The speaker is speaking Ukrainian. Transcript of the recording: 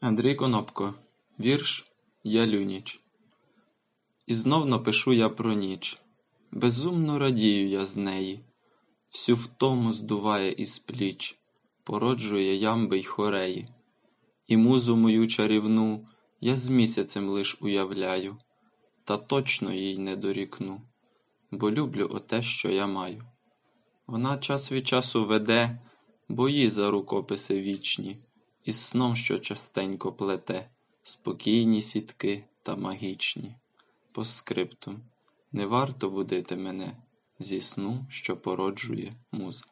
Андрій Конопко Вірш Я-Люніч І знов напишу я про ніч. Безумно радію я з неї, Всю втому здуває із пліч, Породжує ямби й хореї. І музу мою чарівну Я з місяцем лиш уявляю, Та точно їй не дорікну, Бо люблю оте, що я маю. Вона час від часу веде Бої за рукописи вічні, Із сном, що частенько плете, Спокійні сітки та магічні. по скрипту Не варто будити мене Зі сну, що породжує муза.